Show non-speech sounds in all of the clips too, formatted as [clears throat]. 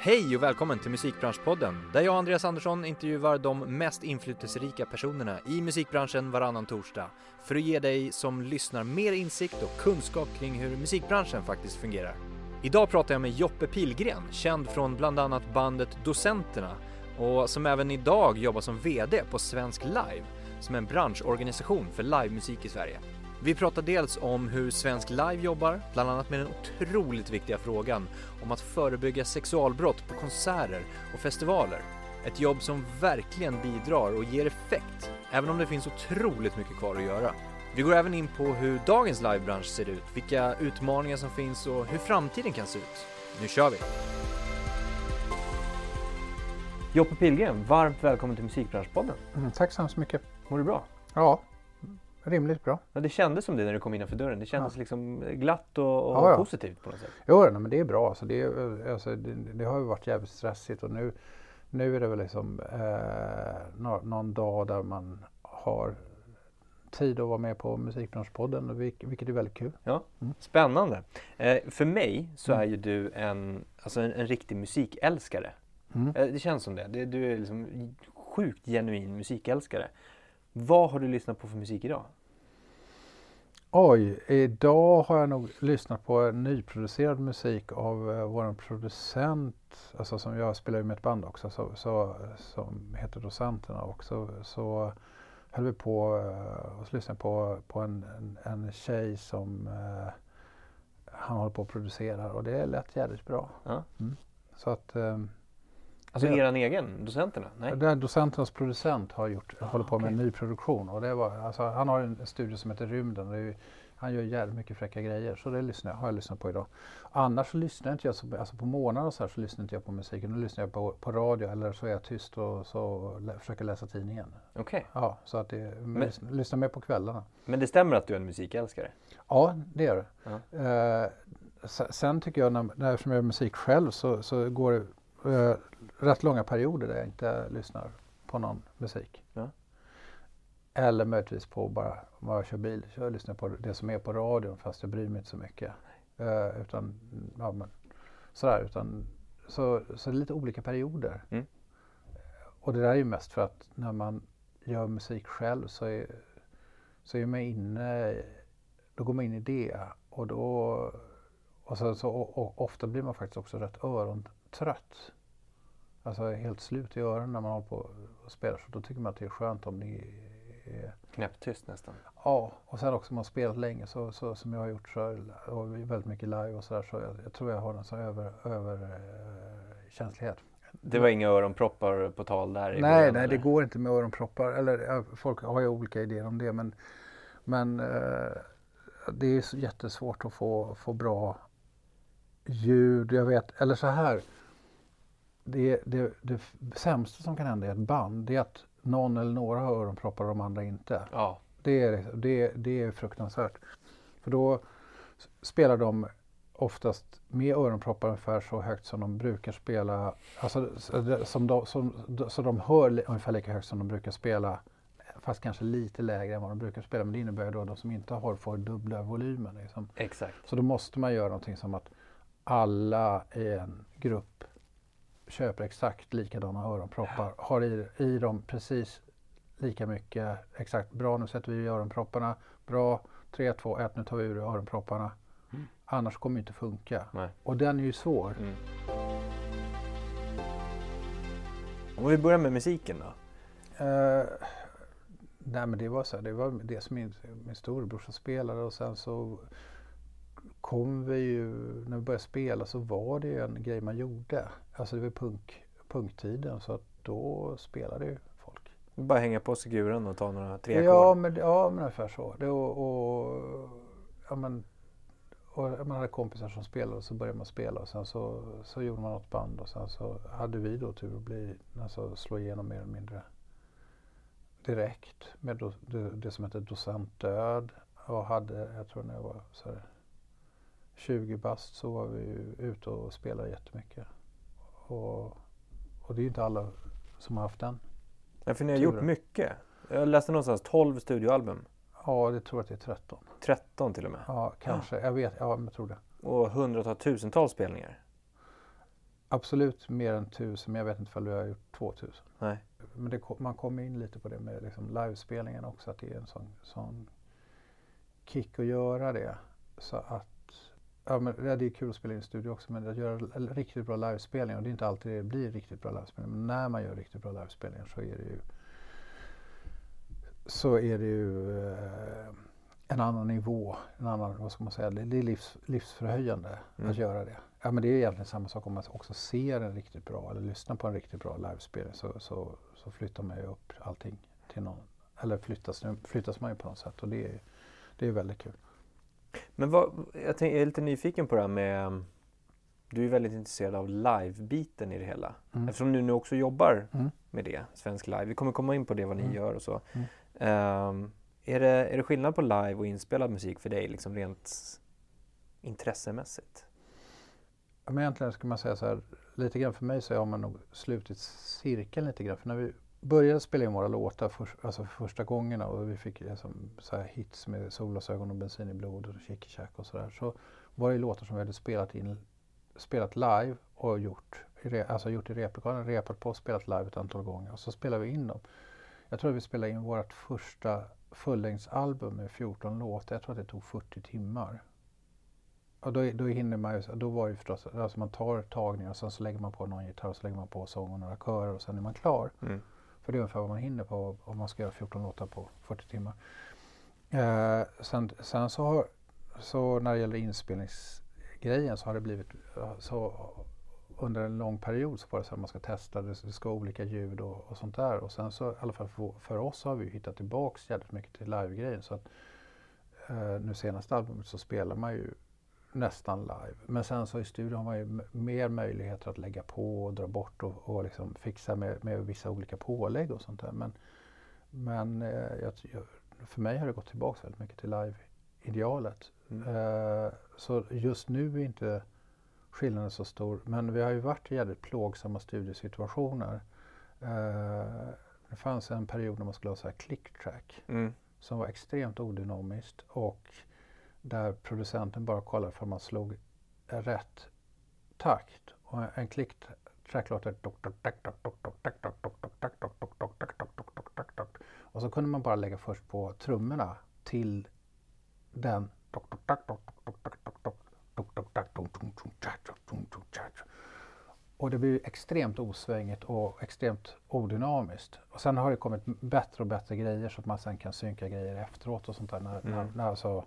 Hej och välkommen till Musikbranschpodden där jag och Andreas Andersson intervjuar de mest inflytelserika personerna i musikbranschen varannan torsdag för att ge dig som lyssnar mer insikt och kunskap kring hur musikbranschen faktiskt fungerar. Idag pratar jag med Joppe Pilgren, känd från bland annat bandet Docenterna och som även idag jobbar som VD på Svensk Live, som är en branschorganisation för livemusik i Sverige. Vi pratar dels om hur Svensk Live jobbar, bland annat med den otroligt viktiga frågan om att förebygga sexualbrott på konserter och festivaler. Ett jobb som verkligen bidrar och ger effekt, även om det finns otroligt mycket kvar att göra. Vi går även in på hur dagens livebransch ser ut, vilka utmaningar som finns och hur framtiden kan se ut. Nu kör vi! Joppe Pilgren, varmt välkommen till Musikbranschpodden. Mm, tack så hemskt mycket. Mår du bra? Ja, rimligt bra. Ja, det kändes som det när du kom innanför dörren. Det kändes Ja. liksom glatt och, och Ja, ja. positivt på något sätt. Jo, nej, men det är bra. Alltså, det, är, alltså, det, det har ju varit jävligt stressigt och nu, nu är det väl liksom eh, nå, någon dag där man har tid att vara med på Musikbranschpodden, vilket är väldigt kul. Ja, Mm. spännande. Eh, för mig så Mm. är ju du en, alltså en, en riktig musikälskare. Mm. Eh, det känns som det. det. Du är liksom sjukt genuin musikälskare. Vad har du lyssnat på för musik idag? Oj, idag har jag nog lyssnat på nyproducerad musik av eh, vår producent, alltså som jag spelar med ett band också, så, så, som heter Docenterna också. Så höll vi på eh, och lyssnade på, på en, en, en tjej som eh, han håller på att producera och det lät jävligt bra. Ja. Mm. Så att eh, Alltså Ja. eran egen, docenterna? Nej? där docenternas producent har gjort, Ah, håller på med en okej. ny produktion. Och det var, alltså, han har en studio som heter Rymden. Det är, ju- han gör jävligt mycket fräcka grejer. Så det lyssnar, jag- har jag lyssnat på idag. Annars så lyssnar inte jag, så, alltså på morgnar och så här så lyssnar inte jag på musiken. Nu lyssnar jag på, på radio eller så är jag tyst och så lä, försöker läsa tidningen. Okej. Ja, så att det, men, lyssnar, lyssnar mer på kvällarna. Men det stämmer att du är en musikälskare? Ja, det gör det. Ja. Eh, se- sen tycker jag, när, när, jag gör musik själv, så, så går det eh, rätt långa perioder där jag inte lyssnar på någon musik. Ja. Eller möjligtvis på bara, om jag kör bil, så jag lyssnar på det som är på radion fast jag bryr mig inte så mycket. Eh, utan, ja, men, sådär, utan, så, så det är lite olika perioder. Mm. Och det där är ju mest för att när man gör musik själv så är, så är man inne, då går man in i det och då och, så, så, och, och ofta blir man faktiskt också rätt örontrött. Alltså helt slut i öronen när man håller på och spelar. Så då tycker man att det är skönt om det är... Knäpptyst nästan. Ja, och sen också om man spelat länge så, så, som jag har gjort så, och väldigt mycket live och sådär så jag, jag tror jag har en sån över, över eh. Det var inga öronproppar på tal där Nej, början, nej, det går inte med öronproppar. Eller folk har ju olika idéer om det men, men eh, det är jättesvårt att få, få bra ljud. Jag vet, eller så här. Det, det, det sämsta som kan hända i ett band det är att någon eller några har öronproppar och de andra inte. Ja, Det är, det, det är fruktansvärt. För då spelar de oftast med öronproppar ungefär så högt som de brukar spela. Alltså som de, som, så de hör ungefär lika högt som de brukar spela. Fast kanske lite lägre än vad de brukar spela. Men det innebär då att de som inte har får dubbla volymen. Liksom. exakt. Så då måste man göra någonting som att alla i en grupp köper exakt likadana öronproppar. Har i, i dem precis lika mycket. Exakt bra, nu sätter vi i öronpropparna. Bra, 3, 2, 1, nu tar vi ur öronpropparna. Mm. Annars kommer det inte funka. Nej. Och den är ju svår. Mm. Om vi börjar med musiken då? Eh, nej men det var så här, det var det som min, min storebrorsa spelade och sen så kom vi ju, när vi började spela så var det ju en grej man gjorde. Alltså det var punk, punktiden så att då spelade ju folk. Bara hänga på sig guren och ta några tre Ja men, ja men ungefär så. Det, och, och, ja, men, och man hade kompisar som spelade och så började man spela och sen så, så gjorde man något band och sen så hade vi då tur att bli, alltså slå igenom mer eller mindre direkt med do, det, det som heter Docent Död och hade, jag tror när jag var så här, 20 bast så var vi ju ute och spelade jättemycket. Och, och det är ju inte alla som har haft den. Ja, för ni har Tur. gjort mycket. Jag läste någonstans 12 studioalbum. Ja, det tror jag att det är 13. 13 till och med. Ja, kanske. Jag vet, ja, jag tror det. Och, hundratals tusentals spelningar. 13 tusentals spelningar. 13 till och med. Ja, det är helt sjukt. Ja, kanske. Jag vet, ja, men jag tror det. 13. Ja, det tror jag att det är 13. 13 till och med. Ja, kanske. Jag vet, ja, men jag tror det. absolut mer än tusen, men jag vet inte om vi har gjort 2000. Nej. Men det, man kommer in lite på det med liksom livespelningen också, att det är en sån, sån kick att göra det. Så att Ja, men det är kul att spela in i studio också, men att göra riktigt bra livespelningar, och det är inte alltid det blir riktigt bra livespelningar, men när man gör riktigt bra livespelningar så är det ju så är det ju eh, en annan nivå, en annan, vad ska man säga, det är livs, livsförhöjande mm. att göra det. Ja, men det är egentligen samma sak om man också ser en riktigt bra eller lyssnar på en riktigt bra livespelning så, så, så flyttar man ju upp allting till någon, eller flyttas, flyttas man ju på något sätt och det är, det är väldigt kul. Men vad, jag, tänk, jag är lite nyfiken på det här med du är väldigt intresserad av live-biten i det hela. Mm. Eftersom du nu också jobbar mm. med det, Svensk Live. Vi kommer komma in på det, vad ni mm. gör och så. Um, är, det, är det skillnad på live och inspelad musik för dig, liksom rent intressemässigt? men egentligen ska man säga så här, lite grann för mig så har man nog slutit cirkeln lite grann. För när vi började spela in våra låtar för, alltså för första gångerna och vi fick liksom, så hits med Solglasögon och Bensin i blodet och Chicky Chack och sådär. Så var det låtar som vi hade spelat in, spelat live och gjort, alltså gjort i replokalen, repat på och spelat live ett antal gånger och så spelade vi in dem. Jag tror att vi spelade in vårt första fullängdsalbum med 14 låtar. Jag tror att det tog 40 timmar. Och då, då hinner man ju, då var det förstås, alltså man tar tagningar och sen så lägger man på någon gitarr och så lägger man på sång och några körer och sen är man klar. Mm. För det är ungefär vad man hinner på om man ska göra 14 låtar på 40 timmar. Eh, sen, sen så, har, så när det gäller inspelningsgrejen så har det blivit så under en lång period så var det så att man ska testa, det ska vara olika ljud och, och, sånt där. Och sen så i alla fall för, för oss har vi hittat tillbaks jävligt mycket till livegrejen Så att eh, nu senaste albumet så spelar man ju nästan live. Men sen så i studion har man ju mer möjligheter att lägga på och dra bort och, och liksom fixa med, med vissa olika pålägg och sånt där. Men, men eh, jag, för mig har det gått tillbaka väldigt mycket till live-idealet. Mm. Eh, så just nu är inte skillnaden så stor. Men vi har ju varit i jävligt plågsamma studiesituationer. Eh, det fanns en period när man skulle ha så här click track mm. som var extremt odynamiskt och där producenten bara kollade för man slog rätt takt. Och en click track låter och så kunde man bara lägga först på trummorna till den och det blir extremt osvängigt och extremt odynamiskt. Och sen har det kommit bättre och bättre grejer så att man sen kan synka grejer efteråt och sånt där. När, mm. när, när alltså,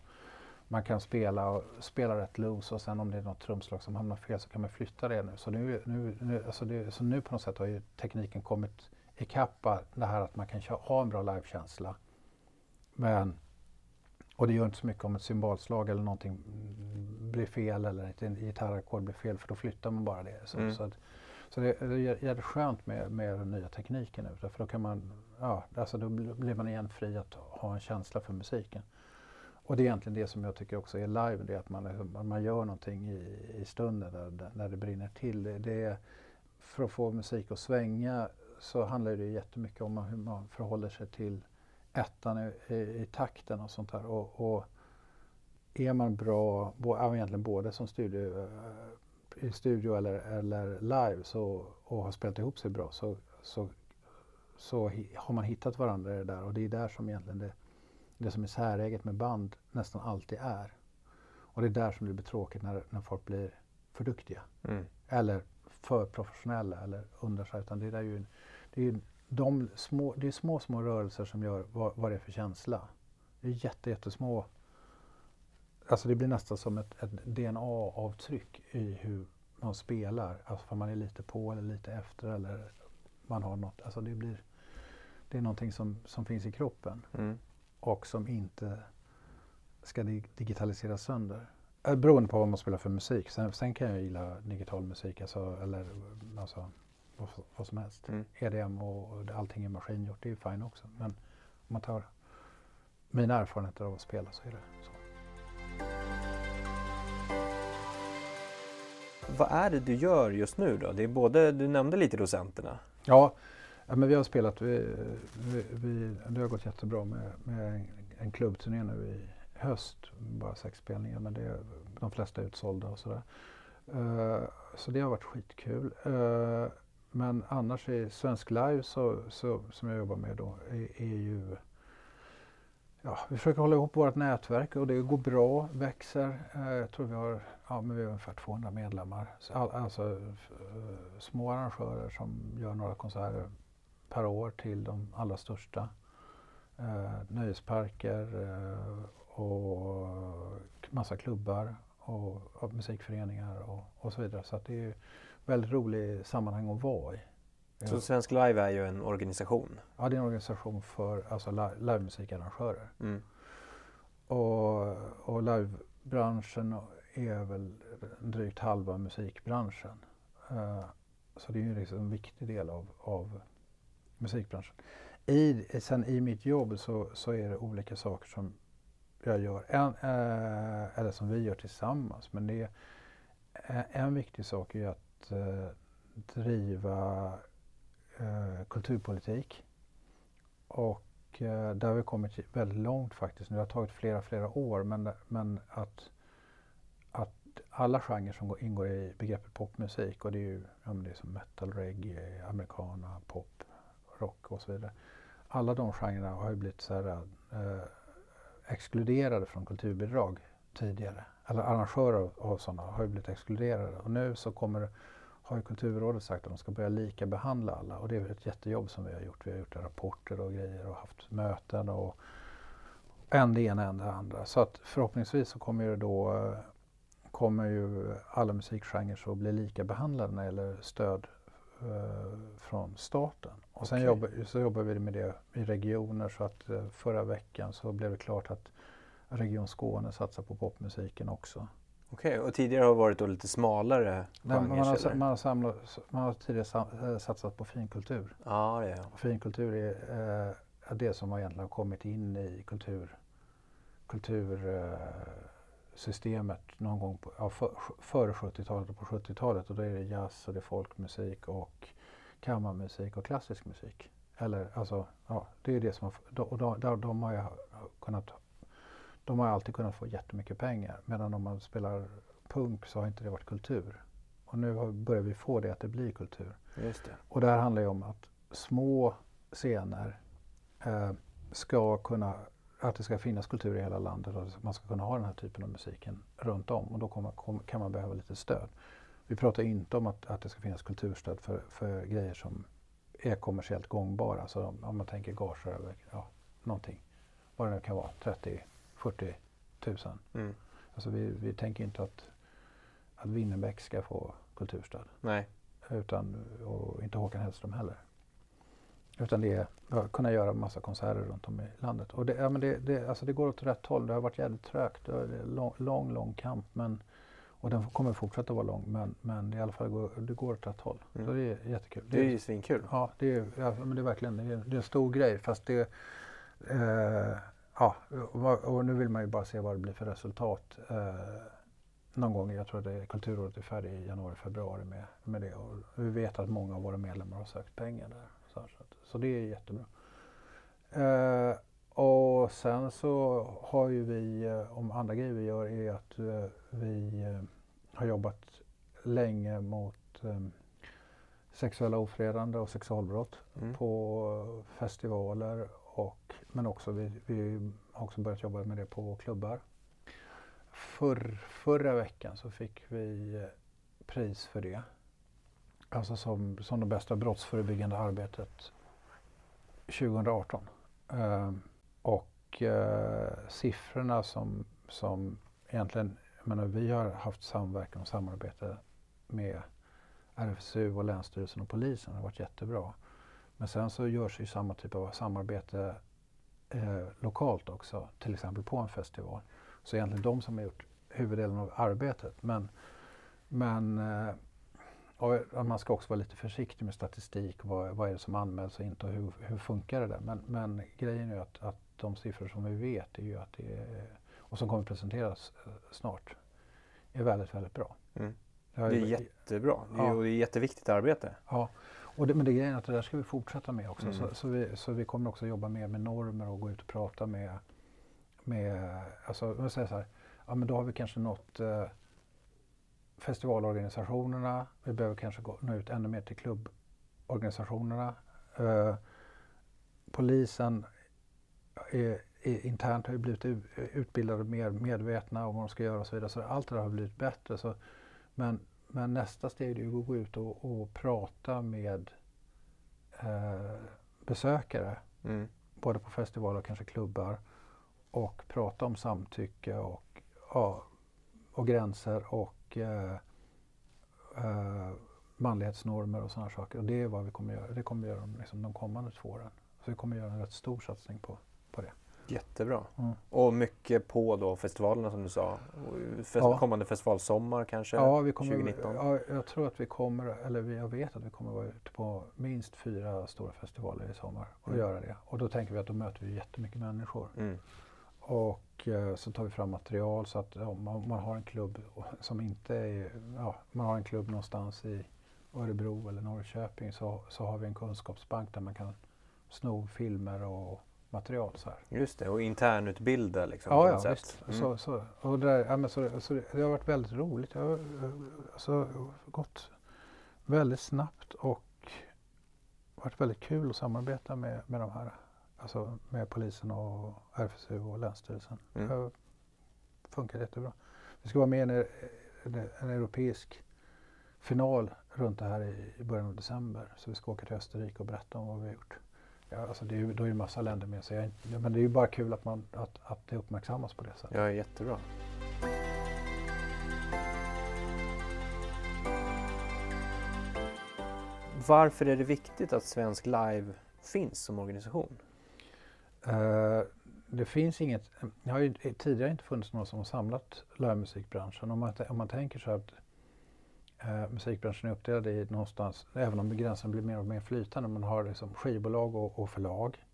man kan spela, och, spela rätt loose och sen om det är något trumslag som hamnar fel så kan man flytta det nu. Så nu, nu, nu, alltså det, så nu på något sätt har ju tekniken kommit ikapp det här att man kan ha en bra livekänsla. Men, och det gör inte så mycket om ett symbolslag eller någonting blir fel eller ett gitarrackord blir fel för då flyttar man bara det. Så, mm. så, att, så det, det är jävligt skönt med, med den nya tekniken nu. För då kan man, ja, alltså då blir man igen fri att ha en känsla för musiken. Och det är egentligen det som jag tycker också är live, det är att man, man gör någonting i, i stunden där, när det brinner till. Det, är, för att få musik att svänga så handlar det jättemycket om hur man förhåller sig till ettan i, i, i takten och sånt där. Och, och är man bra, egentligen både som studio, eh, i studio eller, eller live så, och har spelat ihop sig bra så, så, så har man hittat varandra i det där och det är där som egentligen det, det som är säräget med band nästan alltid är. Och det är där som det blir tråkigt när, när folk blir för duktiga. Mm. Eller för professionella eller undrar sig. Utan det är ju, det är de små, det är små, små rörelser som gör vad, vad det är för känsla. Det är jätte, jättesmå Alltså det blir nästan som ett, ett DNA-avtryck i hur man spelar. Alltså för man är lite på eller lite efter eller man har något. Alltså det, blir, det är någonting som, som finns i kroppen mm. Och som inte ska digitaliseras sönder. Äh, beroende på vad man spelar för musik. Sen, sen kan jag gilla digital musik alltså, eller alltså, vad, vad som helst. Mm. EDM och, och allting är maskingjort, det är fine också. Men om man tar mina erfarenheter av att spela så är det så. Vad är det du gör just nu då? Det är både, du nämnde lite docenterna. Ja, men vi har spelat, vi, vi, vi, det har gått jättebra med, med en, en klubbturné nu i höst. Bara sex spelningar men det, de flesta är utsålda och sådär. Uh, så det har varit skitkul. Uh, men annars i Svensk Live så, så, som jag jobbar med då är, är ju Ja, vi försöker hålla ihop vårt nätverk och det går bra, växer. Uh, jag tror vi har, ja, men vi har ungefär 200 medlemmar. All, alltså uh, små arrangörer som gör några konserter per år till de allra största. nöjesparker och massa klubbar och, och musikföreningar och, och, så vidare. Så att det är väldigt roligt sammanhang att vara i. Så ja. Svensk Live är ju en organisation? Ja, det är en organisation för alltså, livemusikarrangörer. Mm. Och, och livebranschen är väl drygt halva musikbranschen. Uh, så det är ju liksom en viktig del av, av musikbranschen. I, sen i mitt jobb så, så är det olika saker som jag gör, en, eh, eller som vi gör tillsammans. Men det är, eh, en viktig sak är att eh, driva eh, kulturpolitik. Och eh, där har vi kommit väldigt långt faktiskt. Nu har det tagit flera, flera år. Men, men att, att alla genrer som ingår i begreppet popmusik och det är ju ja, det är som metal, reggae, americana, pop, rock och så vidare. Alla de genrerna har ju blivit så här, eh, exkluderade från kulturbidrag tidigare. Eller arrangörer av sådana har ju blivit exkluderade. Och nu så kommer, har ju Kulturrådet sagt att de ska börja lika behandla alla. Och det är ett jättejobb som vi har gjort. Vi har gjort rapporter och grejer och haft möten och en det ena, en det andra. Så att förhoppningsvis så kommer ju då eh, kommer ju alla musikgenrer att bli lika behandlade när det gäller stöd från staten. Och sen okay. jobbar, så jobbar vi med det i regioner så att eh, förra veckan så blev det klart att Region Skåne satsar på popmusiken också. Okej, okay, och tidigare har det varit då lite smalare genrer? Man har, man, har samlat, man har tidigare eh, satsat på finkultur. Ah, ja. Finkultur är eh, det som egentligen har kommit in i kultur, eh, någon gång på, ja, för, före 70-talet och på 70-talet. Och då är det jazz och det är folkmusik och kammarmusik och klassisk musik. Eller alltså, ja, det är det som har, och de, de, de har kunnat, de har alltid kunnat få jättemycket pengar. Medan om man spelar punk så har inte det varit kultur. Och nu börjar vi få det att det blir kultur. Just det. Och det här handlar ju om att små scener eh, ska kunna, att det ska finnas kultur i hela landet och att man ska kunna ha den här typen av musiken runt om. Och då kommer, kom, kan man behöva lite stöd. Vi pratar inte om att, att det ska finnas kulturstöd för, för grejer som är kommersiellt gångbara. Så om, om man tänker gager över ja, någonting, vad det nu kan vara, 30, 40 tusen. Mm. Alltså vi, vi tänker inte att, att Winnerbäck ska få kulturstöd. Nej. Utan, och inte Håkan Hellström heller. Utan det är att kunna göra massa konserter runt om i landet. Och det, ja, men det, det, alltså det går åt rätt håll. Det har varit jävligt trögt. Det är lång, lång, lång kamp. Men och den kommer fortsätta vara lång men, men i alla fall går, det går åt rätt håll. Mm. Så det är jättekul. Det är ju svinkul. Ja, det är, ja, men det är verkligen det är, det är en stor grej. Fast det eh, Ja, och, och, nu vill man ju bara se vad det blir för resultat. Eh, någon gång, jag tror att Kulturrådet är färdig i januari, februari med, med det. Och vi vet att många av våra medlemmar har sökt pengar där. Så, så, så det är jättebra. Eh, och sen så har ju vi, eh, om andra grejer vi gör, är att eh, vi eh, har jobbat länge mot sexuella ofredande och sexualbrott mm. på festivaler och, men också vi, vi har också börjat jobba med det på klubbar. För, förra veckan så fick vi pris för det. Alltså som, som det bästa brottsförebyggande arbetet 2018. Ehm, och eh, siffrorna som, som egentligen, jag menar, vi har haft samverkan och samarbete med RFSU och Länsstyrelsen och Polisen. Det har varit jättebra. Men sen så görs ju samma typ av samarbete eh, lokalt också, till exempel på en festival. Så egentligen de som har gjort huvuddelen av arbetet. Men, men eh, och man ska också vara lite försiktig med statistik. Vad, vad är det som anmäls och inte och hur, hur funkar det där? Men, men grejen är att, att de siffror som vi vet är ju att det är, och som kommer presenteras eh, snart är väldigt, väldigt bra. Mm. Det är jättebra. Det är, ja. det är jätteviktigt arbete. Ja, och det, men det är grejen att det där ska vi fortsätta med också. Mm. Så, så, vi, så vi kommer också jobba mer med normer och gå ut och prata med, med alltså, jag säger så här, ja men då har vi kanske nått eh, festivalorganisationerna. Vi behöver kanske gå, nå ut ännu mer till klubborganisationerna. Eh, polisen är, är, internt har ju blivit utbildade mer medvetna om vad de ska göra och så vidare. Så allt det där har blivit bättre. Så, men, men nästa steg är ju att gå ut och, och prata med eh, besökare. Mm. Både på festivaler och kanske klubbar. Och prata om samtycke och, ja, och gränser och eh, eh, manlighetsnormer och sådana saker. Och det är vad vi kommer göra. Det kommer vi göra liksom, de kommande två åren. Så vi kommer göra en rätt stor satsning på, på det. Jättebra. Mm. Och mycket på då festivalerna som du sa. Fest ja. Kommande festivalsommar kanske? Ja, vi kommer, 2019? Ja, jag tror att vi kommer, eller jag vet att vi kommer vara ute på minst fyra stora festivaler i sommar och mm. göra det. Och då tänker vi att då möter vi jättemycket människor. Mm. Och eh, så tar vi fram material så att ja, man, man, har en klubb som inte är, ja, man har en klubb någonstans i Örebro eller Norrköping så, så har vi en kunskapsbank där man kan sno filmer och material. Så här. Just det, och internutbilda liksom. Ja, ja visst. Mm. Så, så, och där, ja, men så, så, det har varit väldigt roligt. Det har alltså, gått väldigt snabbt och varit väldigt kul att samarbeta med, med de här. Alltså med polisen och RFSU och Länsstyrelsen. Mm. Det har funkat jättebra. Vi ska vara med i en, en europeisk final runt det här i, i början av december. Så vi ska åka till Österrike och berätta om vad vi har gjort. Ja, alltså det är då är ju massa länder med så jag, ja, men det är ju bara kul att, man, att, att det uppmärksammas på det sättet. Ja, jättebra. Varför är det viktigt att Svensk Live finns som organisation? Uh, det finns inget, det har ju tidigare inte funnits någon som har samlat livemusikbranschen. Om man, om man tänker så att eh, musikbranschen är uppdelad i någonstans, även om gränsen blir mer och mer flytande, man har liksom skivbolag och, och förlag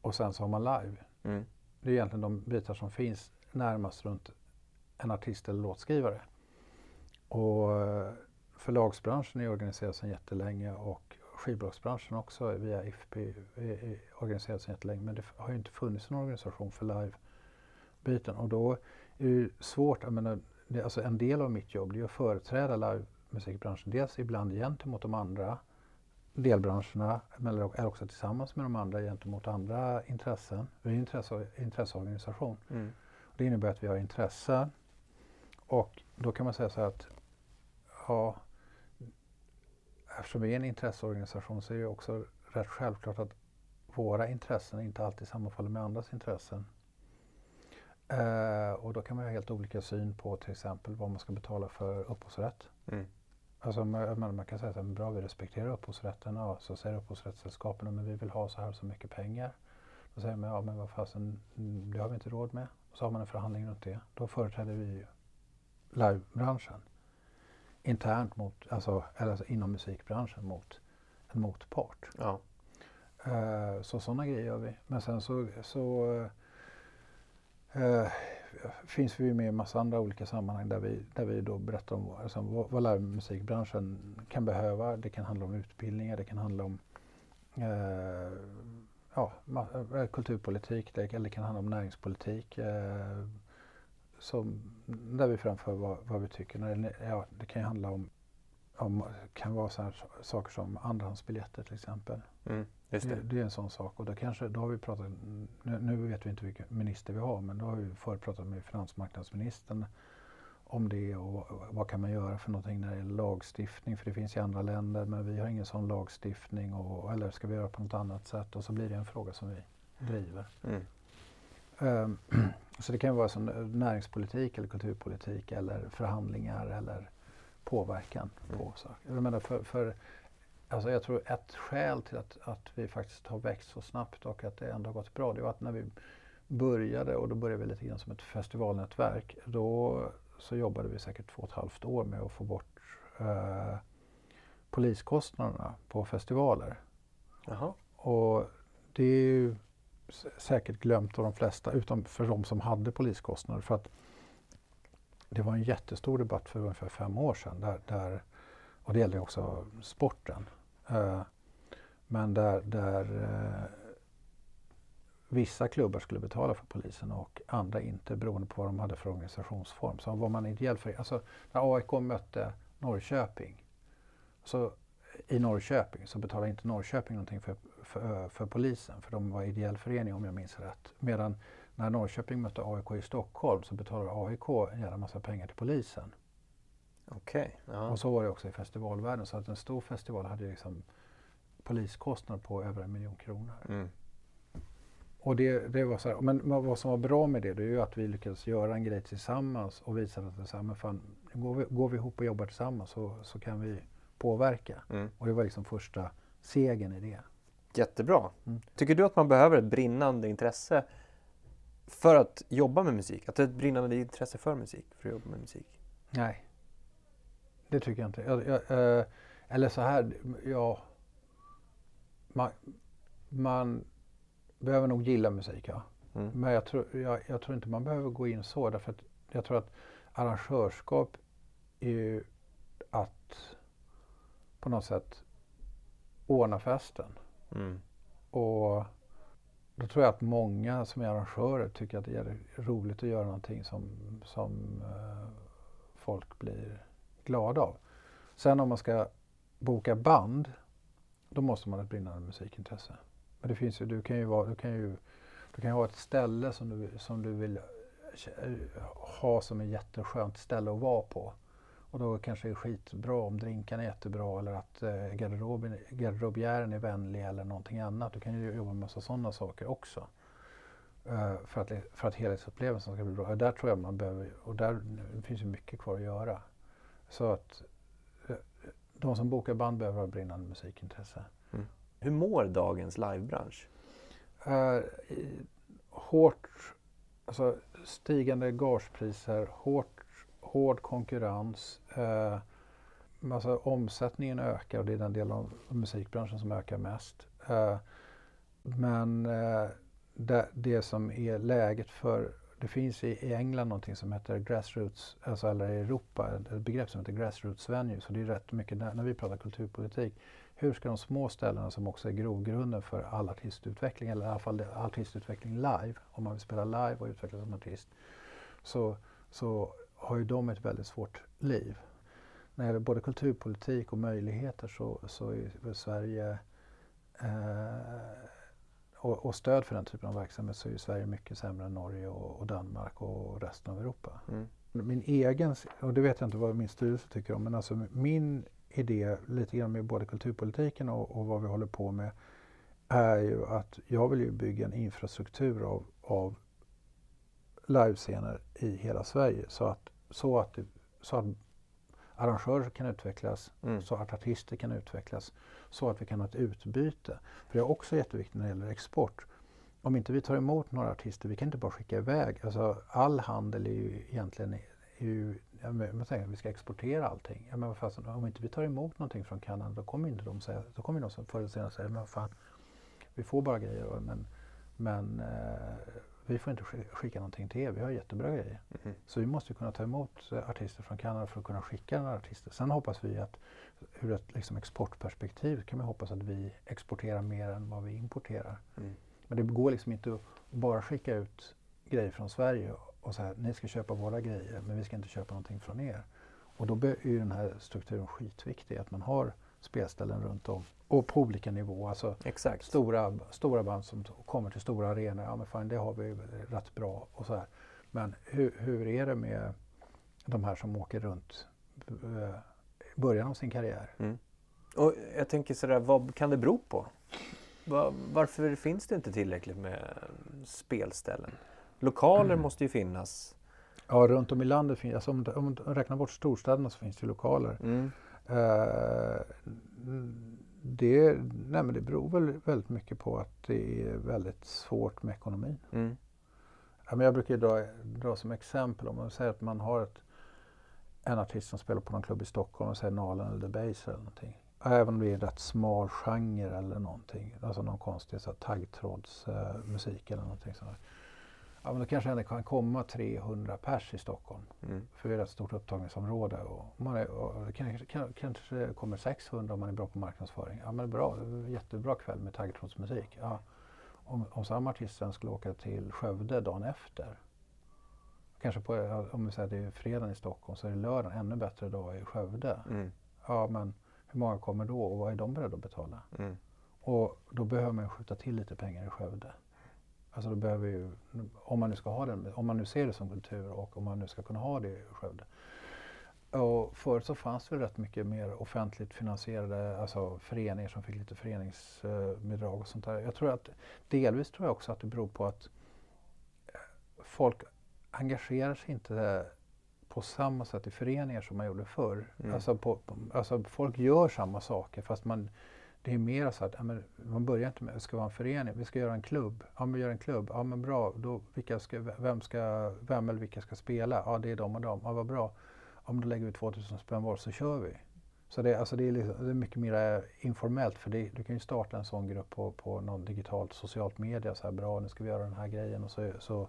och sen så har man live. Mm. Det är egentligen de bitar som finns närmast runt en artist eller låtskrivare. Och eh, förlagsbranschen är organiserad sedan jättelänge och skivbolagsbranschen också via IFP är organiserad sedan jättelänge. Men det har ju inte funnits en organisation för live-biten och då är det svårt, jag menar, det, alltså en del av mitt jobb är att företräda livemusikbranschen. Dels ibland gentemot de andra delbranscherna, är också tillsammans med de andra gentemot andra intressen. Vi är en intresse, intresseorganisation. Mm. Det innebär att vi har intresse och då kan man säga så här att ja, eftersom vi är en intresseorganisation så är det också rätt självklart att våra intressen inte alltid sammanfaller med andras intressen. Eh, och då kan man ha helt olika syn på till exempel vad man ska betala för upphovsrätt. Mm. Alltså man, man, kan säga att bra, vi respekterar upphovsrätten. Ja, så säger upphovsrättssällskapen men vi vill ha så här så mycket pengar. Då säger man ja men vad fasen, mm, det har vi inte råd med. Och så har man en förhandling runt det. Då företräder vi livebranschen internt mot, alltså, eller alltså inom musikbranschen mot en motpart. Ja. Uh, så sådana grejer gör vi. Men sen så, så uh, finns vi med i massa andra olika sammanhang där vi, där vi då berättar om alltså, vad, vad livemusikbranschen kan behöva. Det kan handla om utbildningar, det kan handla om uh, ja, kulturpolitik, det, eller det kan handla om näringspolitik som, där vi framför vad, vad vi tycker. När ja, det kan ju handla om, om kan vara så saker som andrahandsbiljetter till exempel. Mm, det. Det, det. är en sån sak och då, kanske, då har vi pratat, nu, nu, vet vi inte vilken minister vi har, men då har vi förut pratat med finansmarknadsministern om det och vad kan man göra för någonting när det gäller lagstiftning, för det finns i andra länder men vi har ingen sån lagstiftning och, eller ska vi göra på något annat sätt och så blir det en fråga som vi driver. Mm. Um, [clears throat] så det kan vara som näringspolitik eller kulturpolitik eller förhandlingar eller påverkan mm. på saker. Jag menar för, för Alltså jag tror ett skäl till att, att vi faktiskt har växt så snabbt och att det ändå har gått bra, det var att när vi började, och då började vi lite grann som ett festivalnätverk, då så jobbade vi säkert två och ett halvt år med att få bort eh, poliskostnaderna på festivaler. Aha. Och det är ju säkert glömt av de flesta, utom för de som hade poliskostnader. För att det var en jättestor debatt för ungefär fem år sedan, där, där och det gällde också sporten. Eh, men där, där eh, vissa klubbar skulle betala för polisen och andra inte beroende på vad de hade för organisationsform. Så var man ideell för Alltså när AIK mötte Norrköping så i Norrköping så betalade inte Norrköping någonting för, för, för, polisen för de var ideell förening om jag minns rätt. Medan när Norrköping mötte AIK i Stockholm så betalade AIK en jävla massa pengar till polisen. Okej. Okay, och så var det också i festivalvärlden. Så att en stor festival hade liksom poliskostnad på över en miljon kronor. Mm. Och det, det var så här, men vad som var bra med det, det är ju att vi lyckades göra en grej tillsammans och visa att det så här, men fan, går, vi, går vi ihop och jobbar tillsammans så, så kan vi påverka. Mm. Och det var liksom första segern i det. Jättebra. Mm. Tycker du att man behöver ett brinnande intresse för att jobba med musik? Att det är ett brinnande intresse för musik, för att jobba med musik? Nej, det tycker jag inte. Jag, jag, eh, eller så här, ja. Man, man behöver nog gilla musik, ja. Mm. Men jag tror, jag, jag, tror inte man behöver gå in så. Därför att jag tror att arrangörskap är ju att på något sätt ordna festen. Mm. Och då tror jag att många som är arrangörer tycker att det är roligt att göra någonting som, som uh, folk blir glada av. Sen om man ska boka band, då måste man ha ett brinnande musikintresse. Men det finns ju, du kan ju, vara, du kan ju, du kan ju ha ett ställe som du, som du vill ha som ett jätteskönt ställe att vara på. Och då kanske det är skitbra om drinkarna är jättebra eller att eh, garderoben, garderobiären är vänlig eller någonting annat. Du kan ju jobba med massa sådana saker också. Uh, för, att, för att helhetsupplevelsen ska bli bra. Och där tror jag man behöver, och där finns ju mycket kvar att göra. Så att uh, de som bokar band behöver ha brinnande musikintresse. Mm. Hur mår dagens livebransch? Uh, hårt, alltså stigande gagepriser, hårt hård konkurrens. Eh, alltså omsättningen ökar och det är den del av musikbranschen som ökar mest. Eh, men eh, det, det, som är läget för, det finns i, i England någonting som heter grassroots, alltså eller i Europa, ett begrepp som heter grassroots venues. Så det är rätt mycket när, när vi pratar kulturpolitik. Hur ska de små ställena som också är grogrunden för all artistutveckling, eller i alla fall artistutveckling live, om man vill spela live och utvecklas som artist, så, så har ju de ett väldigt svårt liv. När det gäller både kulturpolitik och möjligheter så, så är Sverige eh, och, och, stöd för den typen av verksamhet så är Sverige mycket sämre än Norge och, och Danmark och resten av Europa. Mm. Min egen, och det vet jag inte vad min styrelse tycker om, men alltså min idé lite grann med både kulturpolitiken och, och vad vi håller på med är ju att jag vill ju bygga en infrastruktur av, av livescener i hela Sverige så att så att, så att arrangörer kan utvecklas, mm. så att artister kan utvecklas, så att vi kan ha ett utbyte. För det är också jätteviktigt när det gäller export. Om inte vi tar emot några artister, vi kan inte bara skicka iväg. Alltså, all handel är ju egentligen är ju, jag tänker, vi ska exportera allting. Ja, men fast, om inte vi tar emot någonting från Kanada då kommer inte de säga, då kommer de förr eller senare säga, men fan, vi får bara grejer. Men, men eh, vi får inte skicka någonting till er, vi har jättebra grejer. Mm. Så vi måste kunna ta emot eh, artister från Kanada för att kunna skicka några artister. Sen hoppas vi att ur ett liksom, exportperspektiv kan vi hoppas att vi exporterar mer än vad vi importerar. Mm. Men det går liksom inte att bara skicka ut grejer från Sverige och säga ni ska köpa våra grejer men vi ska inte köpa någonting från er. Och då är ju den här strukturen skitviktig, att man har spelställen runt om och på olika nivåer. Alltså Exakt. Stora, stora band som kommer till stora arenor, ja men fan det har vi rätt bra och så här. Men hur, hur är det med de här som åker runt eh, i början av sin karriär? Mm. Och jag tänker sådär, vad kan det bero på? Var, varför finns det inte tillräckligt med spelställen? Lokaler mm. måste ju finnas. Ja, runt om i landet finns, alltså om, om räknar bort storstäderna så finns det lokaler. Mm. Uh, det, nej det beror väl väldigt mycket på att det är väldigt svårt med ekonomin. Mm. Ja, men jag brukar dra, dra som exempel om man säger att man har ett, en artist som spelar på någon klubb i Stockholm och säger Nalen eller The Base eller någonting. Även om det är en rätt smal genre eller någonting. Alltså någon konstig taggtrådsmusik eller någonting sånt. Ja, men då kanske det kan komma 300 pers i Stockholm. Mm. För det är ett stort upptagningsområde. Och man är, och kanske, kanske kommer 600 om man är bra på marknadsföring. Ja men bra, jättebra kväll med taggtrådsmusik. Ja. om, om samma artist sen skulle åka till Skövde dagen efter. Kanske på, om vi säger att det är fredag i Stockholm så är det lördag, ännu bättre dag i Skövde. Mm. Ja men hur många kommer då och vad är de beredda att betala? Mm. Och då behöver man skjuta till lite pengar i Skövde. Alltså då behöver ju, om man nu ska ha den, om man nu ser det som kultur och om man nu ska kunna ha det i Skövde. Och förut så fanns det rätt mycket mer offentligt finansierade alltså föreningar som fick lite föreningsbidrag och sånt där. Jag tror att delvis tror jag också att det beror på att eh, folk engagerar sig inte på samma sätt i föreningar som man gjorde förr. Mm. Alltså, på, alltså folk gör samma saker fast man det är mer så att ja, men, man börjar inte med att det ska vara en förening, vi ska göra en klubb. Ja men vi gör en klubb, ja men bra, då, vilka ska, vem, ska, vem eller vilka ska spela? Ja det är de och de, ja vad bra. Om då lägger vi 2000 spänn var så kör vi. Så det, alltså det, är, liksom, det är mycket mer informellt för det, du kan ju starta en sån grupp på, på någon digitalt socialt media. Så här, bra, nu ska vi göra den här grejen och så, så,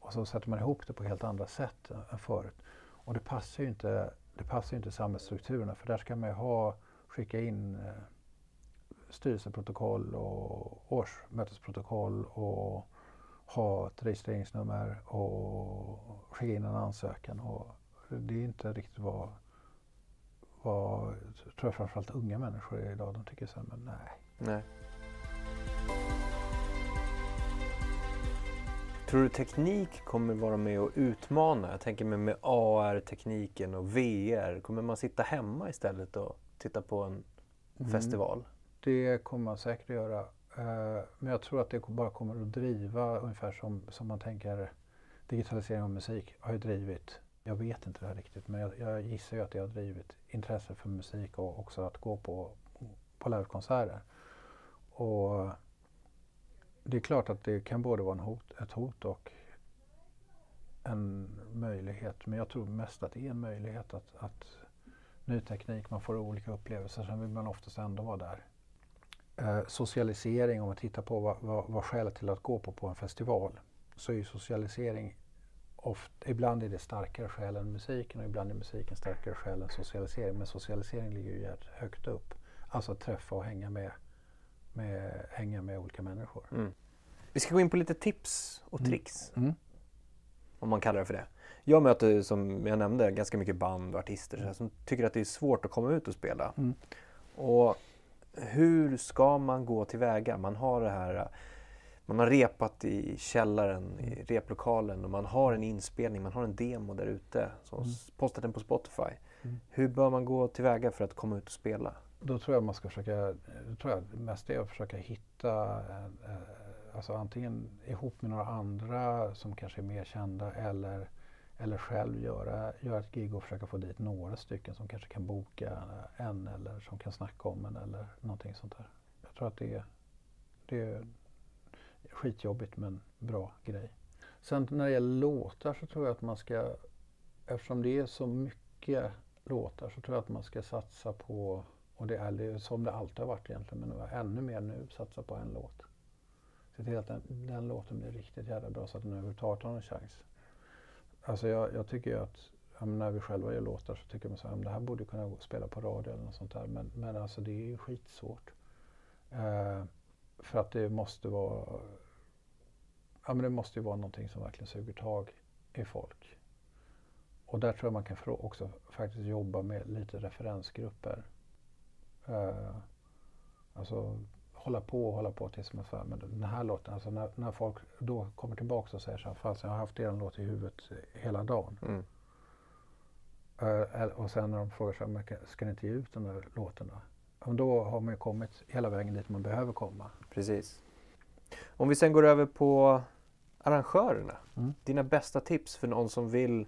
och så sätter man ihop det på helt andra sätt än förut. Och det passar ju inte, det passar inte samhällsstrukturerna för där ska man ju ha, skicka in eh, styrelseprotokoll och årsmötesprotokoll och ha ett registreringsnummer och skicka in en ansökan. Och det är inte riktigt vad, vad tror jag framförallt unga människor är idag. De tycker så här, men nej. nej. Tror du teknik kommer vara med och utmana? Jag tänker mig med AR-tekniken och VR. Kommer man sitta hemma istället och titta på en mm. festival? Det kommer man säkert att göra. Eh, men jag tror att det bara kommer att driva ungefär som, som man tänker digitalisering av musik har ju drivit. Jag vet inte det här riktigt men jag, jag gissar ju att det har drivit intresse för musik och också att gå på, på livekonserter. Och det är klart att det kan både vara en hot, ett hot och en möjlighet. Men jag tror mest att det är en möjlighet att, att ny teknik, man får olika upplevelser. Sen vill man oftast ändå vara där eh, socialisering, om man tittar på vad, vad, vad skälet till att gå på, på en festival, så är ju socialisering ofta, ibland är det starkare skäl än musiken och ibland är musiken starkare skäl än socialisering. Men socialisering ligger ju högt upp. Alltså att träffa och hänga med, med, hänga med olika människor. Mm. Vi ska gå in på lite tips och mm. tricks. Mm. Om man kallar det för det. Jag möter, som jag nämnde, ganska mycket band och artister som tycker att det är svårt att komma ut och spela. Mm. Och hur ska man gå tillväga? Man har det här man har repat i källaren, i replokalen och man har en inspelning, man har en demo där ute. Mm. postat den på Spotify. Mm. Hur bör man gå tillväga för att komma ut och spela? Då tror jag man ska försöka, då tror jag mest är att försöka hitta, eh, alltså antingen ihop med några andra som kanske är mer kända eller eller själv göra, göra ett gig och försöka få dit några stycken som kanske kan boka en eller som kan snacka om en eller någonting sånt där. Jag tror att det är, det är skitjobbigt men bra grej. Sen när det gäller låtar så tror jag att man ska, eftersom det är så mycket låtar så tror jag att man ska satsa på, och det är det som det alltid har varit egentligen, men ännu mer nu, satsa på en låt. Se till att den, den låten blir riktigt jävla bra så att den överhuvudtaget har någon chans. Alltså jag, jag tycker ju att när vi själva gör låtar så tycker man att det här borde kunna spela på radio eller något sånt där. Men, men alltså det är ju skitsvårt. Eh, för att det måste vara Ja men det måste ju vara någonting som verkligen suger tag i folk. Och där tror jag man kan också faktiskt jobba med lite referensgrupper. Eh, alltså hålla på och hålla på tills man för men den här låten, alltså när, när folk då kommer tillbaka och säger så här, fast jag har haft er låt i huvudet hela dagen. Mm. Uh, och sen när de frågar så här, ska ni inte ge ut den där låten då? då har man ju kommit hela vägen dit man behöver komma. Precis. Om vi sen går över på arrangörerna. Mm. Dina bästa tips för någon som vill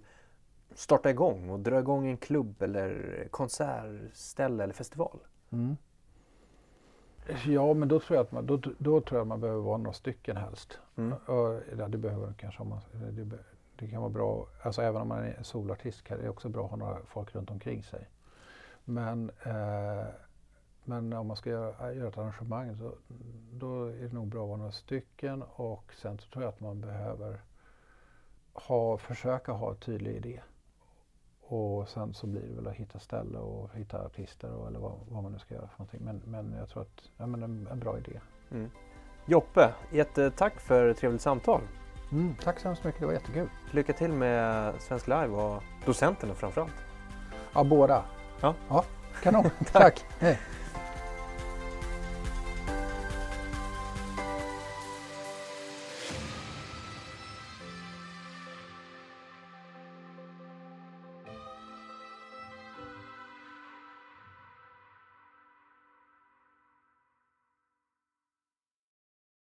starta igång och dra igång en klubb eller konsertställe eller festival? Mm. Ja, men då tror jag att man, då, då tror jag man behöver vara några stycken helst. Mm. Ja, det behöver kanske om man, det, det, kan vara bra, alltså även om man är solartist kan det också bra att ha några folk runt omkring sig. Men, eh, men om man ska göra, göra ett arrangemang så då är det nog bra att vara några stycken och sen så tror jag att man behöver ha, försöka ha en tydlig idé. Och sen så blir det väl att hitta ställe och hitta artister och, eller vad, vad man nu ska göra för någonting. Men, men jag tror att ja, men en, en bra idé. Mm. Joppe, jättetack för ett trevligt samtal. Mm, tack så hemskt mycket, det var jättekul. Lycka till med Svensk Live och docenterna framförallt. Ja, båda. Ja, ja kanon. [laughs] tack. tack. Hej.